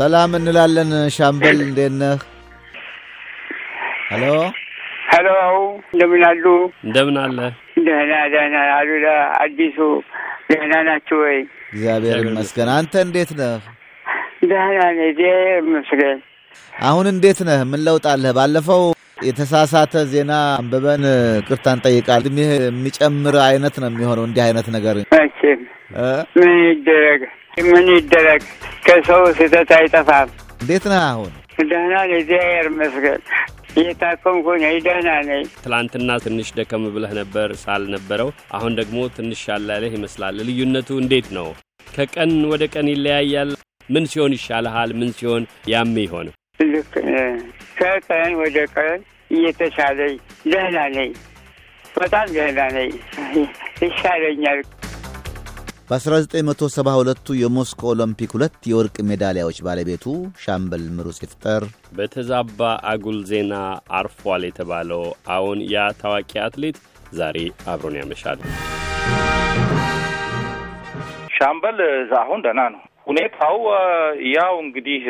ሰላም እንላለን። ሻምበል እንዴት ነህ? ሄሎ ሄሎ፣ እንደምን አሉ? እንደምን አለ? ደህና ደህና። አሉላ አዲሱ ደህና ናችሁ ወይ? እግዚአብሔር ይመስገን። አንተ እንዴት ነህ? ደህና ነኝ፣ እግዚአብሔር ይመስገን። አሁን እንዴት ነህ? ምን ለውጥ አለህ? ባለፈው የተሳሳተ ዜና አንብበን ይቅርታ እንጠይቃለን። እድሜህ የሚጨምር አይነት ነው የሚሆነው እንዲህ አይነት ነገር መቼም ምን ይደረግ ምን ይደረግ፣ ከሰው ስህተት አይጠፋም። እንዴት ነህ አሁን? ደህና ነኝ፣ እግዚአብሔር ይመስገን። እየታከምኩ ነኝ፣ ደህና ነኝ። ትላንትና ትንሽ ደከም ብለህ ነበር ሳል ነበረው። አሁን ደግሞ ትንሽ ያላለህ ይመስላል። ልዩነቱ እንዴት ነው? ከቀን ወደ ቀን ይለያያል? ምን ሲሆን ይሻልሃል? ምን ሲሆን ያም ይሆን? ልክ ከቀን ወደ ቀን እየተሻለኝ ደህና ነኝ፣ በጣም ደህና ነኝ፣ ይሻለኛል። በ1972ቱ የሞስኮ ኦሎምፒክ ሁለት የወርቅ ሜዳሊያዎች ባለቤቱ ሻምበል ምሩጽ ይፍጠር በተዛባ አጉል ዜና አርፏል የተባለው አዎን፣ ያ ታዋቂ አትሌት ዛሬ አብሮን ያመሻል። ሻምበል አሁን ደህና ነው ሁኔታው። ያው እንግዲህ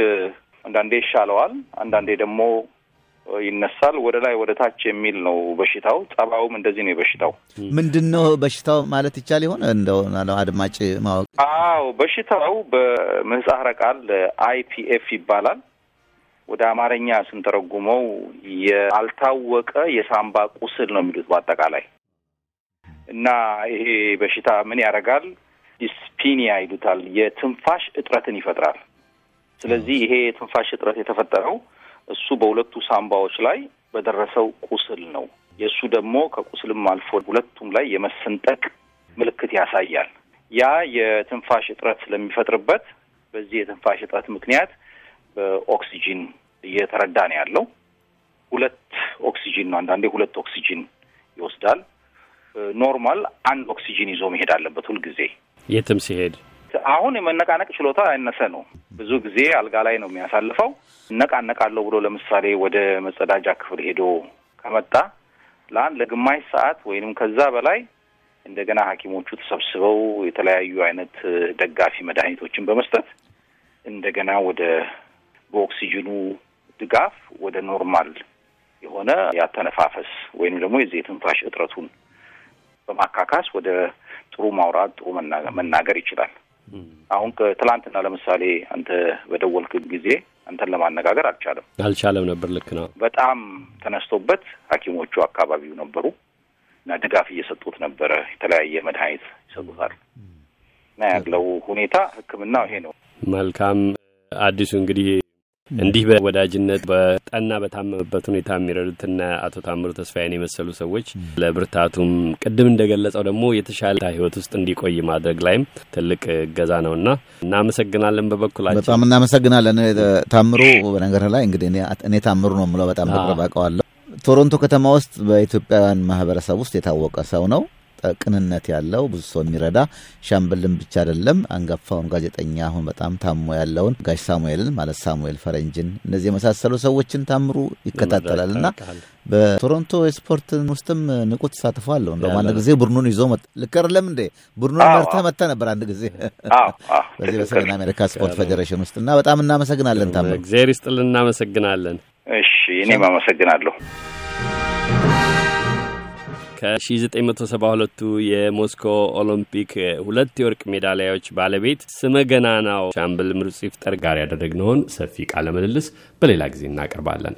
አንዳንዴ ይሻለዋል፣ አንዳንዴ ደግሞ ይነሳል ወደ ላይ ወደ ታች የሚል ነው በሽታው። ጸባውም እንደዚህ ነው የበሽታው። ምንድን ነው በሽታው ማለት ይቻል ይሆን እንደው አድማጭ ማወቅ? አዎ በሽታው በምህጻረ ቃል አይፒኤፍ ይባላል። ወደ አማርኛ ስንተረጉመው ያልታወቀ የሳምባ ቁስል ነው የሚሉት በአጠቃላይ እና ይሄ በሽታ ምን ያደርጋል? ዲስፒኒያ ይሉታል። የትንፋሽ እጥረትን ይፈጥራል። ስለዚህ ይሄ የትንፋሽ እጥረት የተፈጠረው እሱ በሁለቱ ሳምባዎች ላይ በደረሰው ቁስል ነው። የእሱ ደግሞ ከቁስልም አልፎ ሁለቱም ላይ የመሰንጠቅ ምልክት ያሳያል። ያ የትንፋሽ እጥረት ስለሚፈጥርበት በዚህ የትንፋሽ እጥረት ምክንያት በኦክሲጂን እየተረዳ ነው ያለው። ሁለት ኦክሲጂን ነው፣ አንዳንዴ ሁለት ኦክሲጂን ይወስዳል። normal አንድ ኦክሲጂን ይዞ መሄድ አለበት ሁልጊዜ የትም ሲሄድ አሁን የመነቃነቅ ችሎታ ያነሰ ነው። ብዙ ጊዜ አልጋ ላይ ነው የሚያሳልፈው። እነቃነቃለሁ ብሎ ለምሳሌ ወደ መጸዳጃ ክፍል ሄዶ ከመጣ ለአንድ ለግማሽ ሰዓት ወይንም ከዛ በላይ እንደገና ሐኪሞቹ ተሰብስበው የተለያዩ አይነት ደጋፊ መድኃኒቶችን በመስጠት እንደገና ወደ በኦክሲጅኑ ድጋፍ ወደ normal የሆነ ያተነፋፈስ ወይንም ደግሞ የዚህ የትንፋሽ እጥረቱን በማካካስ ወደ ጥሩ ማውራት ጥሩ መናገር ይችላል። አሁን ትላንትና ለምሳሌ አንተ በደወልክ ጊዜ አንተን ለማነጋገር አልቻለም አልቻለም ነበር። ልክ ነው። በጣም ተነስቶበት ሐኪሞቹ አካባቢው ነበሩ እና ድጋፍ እየሰጡት ነበረ። የተለያየ መድኃኒት ይሰጡታል እና ያለው ሁኔታ ሕክምናው ይሄ ነው። መልካም አዲሱ እንግዲህ እንዲህ በወዳጅነት በጠና በታመመበት ሁኔታ የሚረዱትና አቶ ታምሩ ተስፋዬን የመሰሉ ሰዎች ለብርታቱም ቅድም እንደገለጸው ደግሞ የተሻለ ህይወት ውስጥ እንዲቆይ ማድረግ ላይም ትልቅ እገዛ ነውና እናመሰግናለን። በበኩላችን በጣም እናመሰግናለን ታምሩ። በነገር ላይ እንግዲህ እኔ ታምሩ ነው የምለው በጣም በቅርብ አውቀዋለሁ። ቶሮንቶ ከተማ ውስጥ በኢትዮጵያውያን ማህበረሰብ ውስጥ የታወቀ ሰው ነው። ቅንነት ያለው ብዙ ሰው የሚረዳ ሻምበልን ብቻ አይደለም፣ አንጋፋውን ጋዜጠኛ አሁን በጣም ታሞ ያለውን ጋሽ ሳሙኤልን ማለት ሳሙኤል ፈረንጅን እነዚህ የመሳሰሉ ሰዎችን ታምሩ ይከታተላል እና በቶሮንቶ የስፖርት ውስጥም ንቁ ተሳትፎ አለው። እንደውም አንድ ጊዜ ቡድኑን ይዞ ልክ አይደለም እንዴ? ቡድኑን መርተህ መጥተህ ነበር አንድ ጊዜ በዚህ በሰሜን አሜሪካ ስፖርት ፌዴሬሽን ውስጥ እና በጣም እናመሰግናለን ታምሩ። እግዚአብሔር ይስጥልን። እናመሰግናለን። እሺ እኔም አመሰግናለሁ። ከ1972ቱ የሞስኮ ኦሎምፒክ ሁለት የወርቅ ሜዳሊያዎች ባለቤት ስመ ገናናው ሻምበል ምሩጽ ይፍጠር ጋር ያደረግነውን ሰፊ ቃለ ምልልስ በሌላ ጊዜ እናቀርባለን።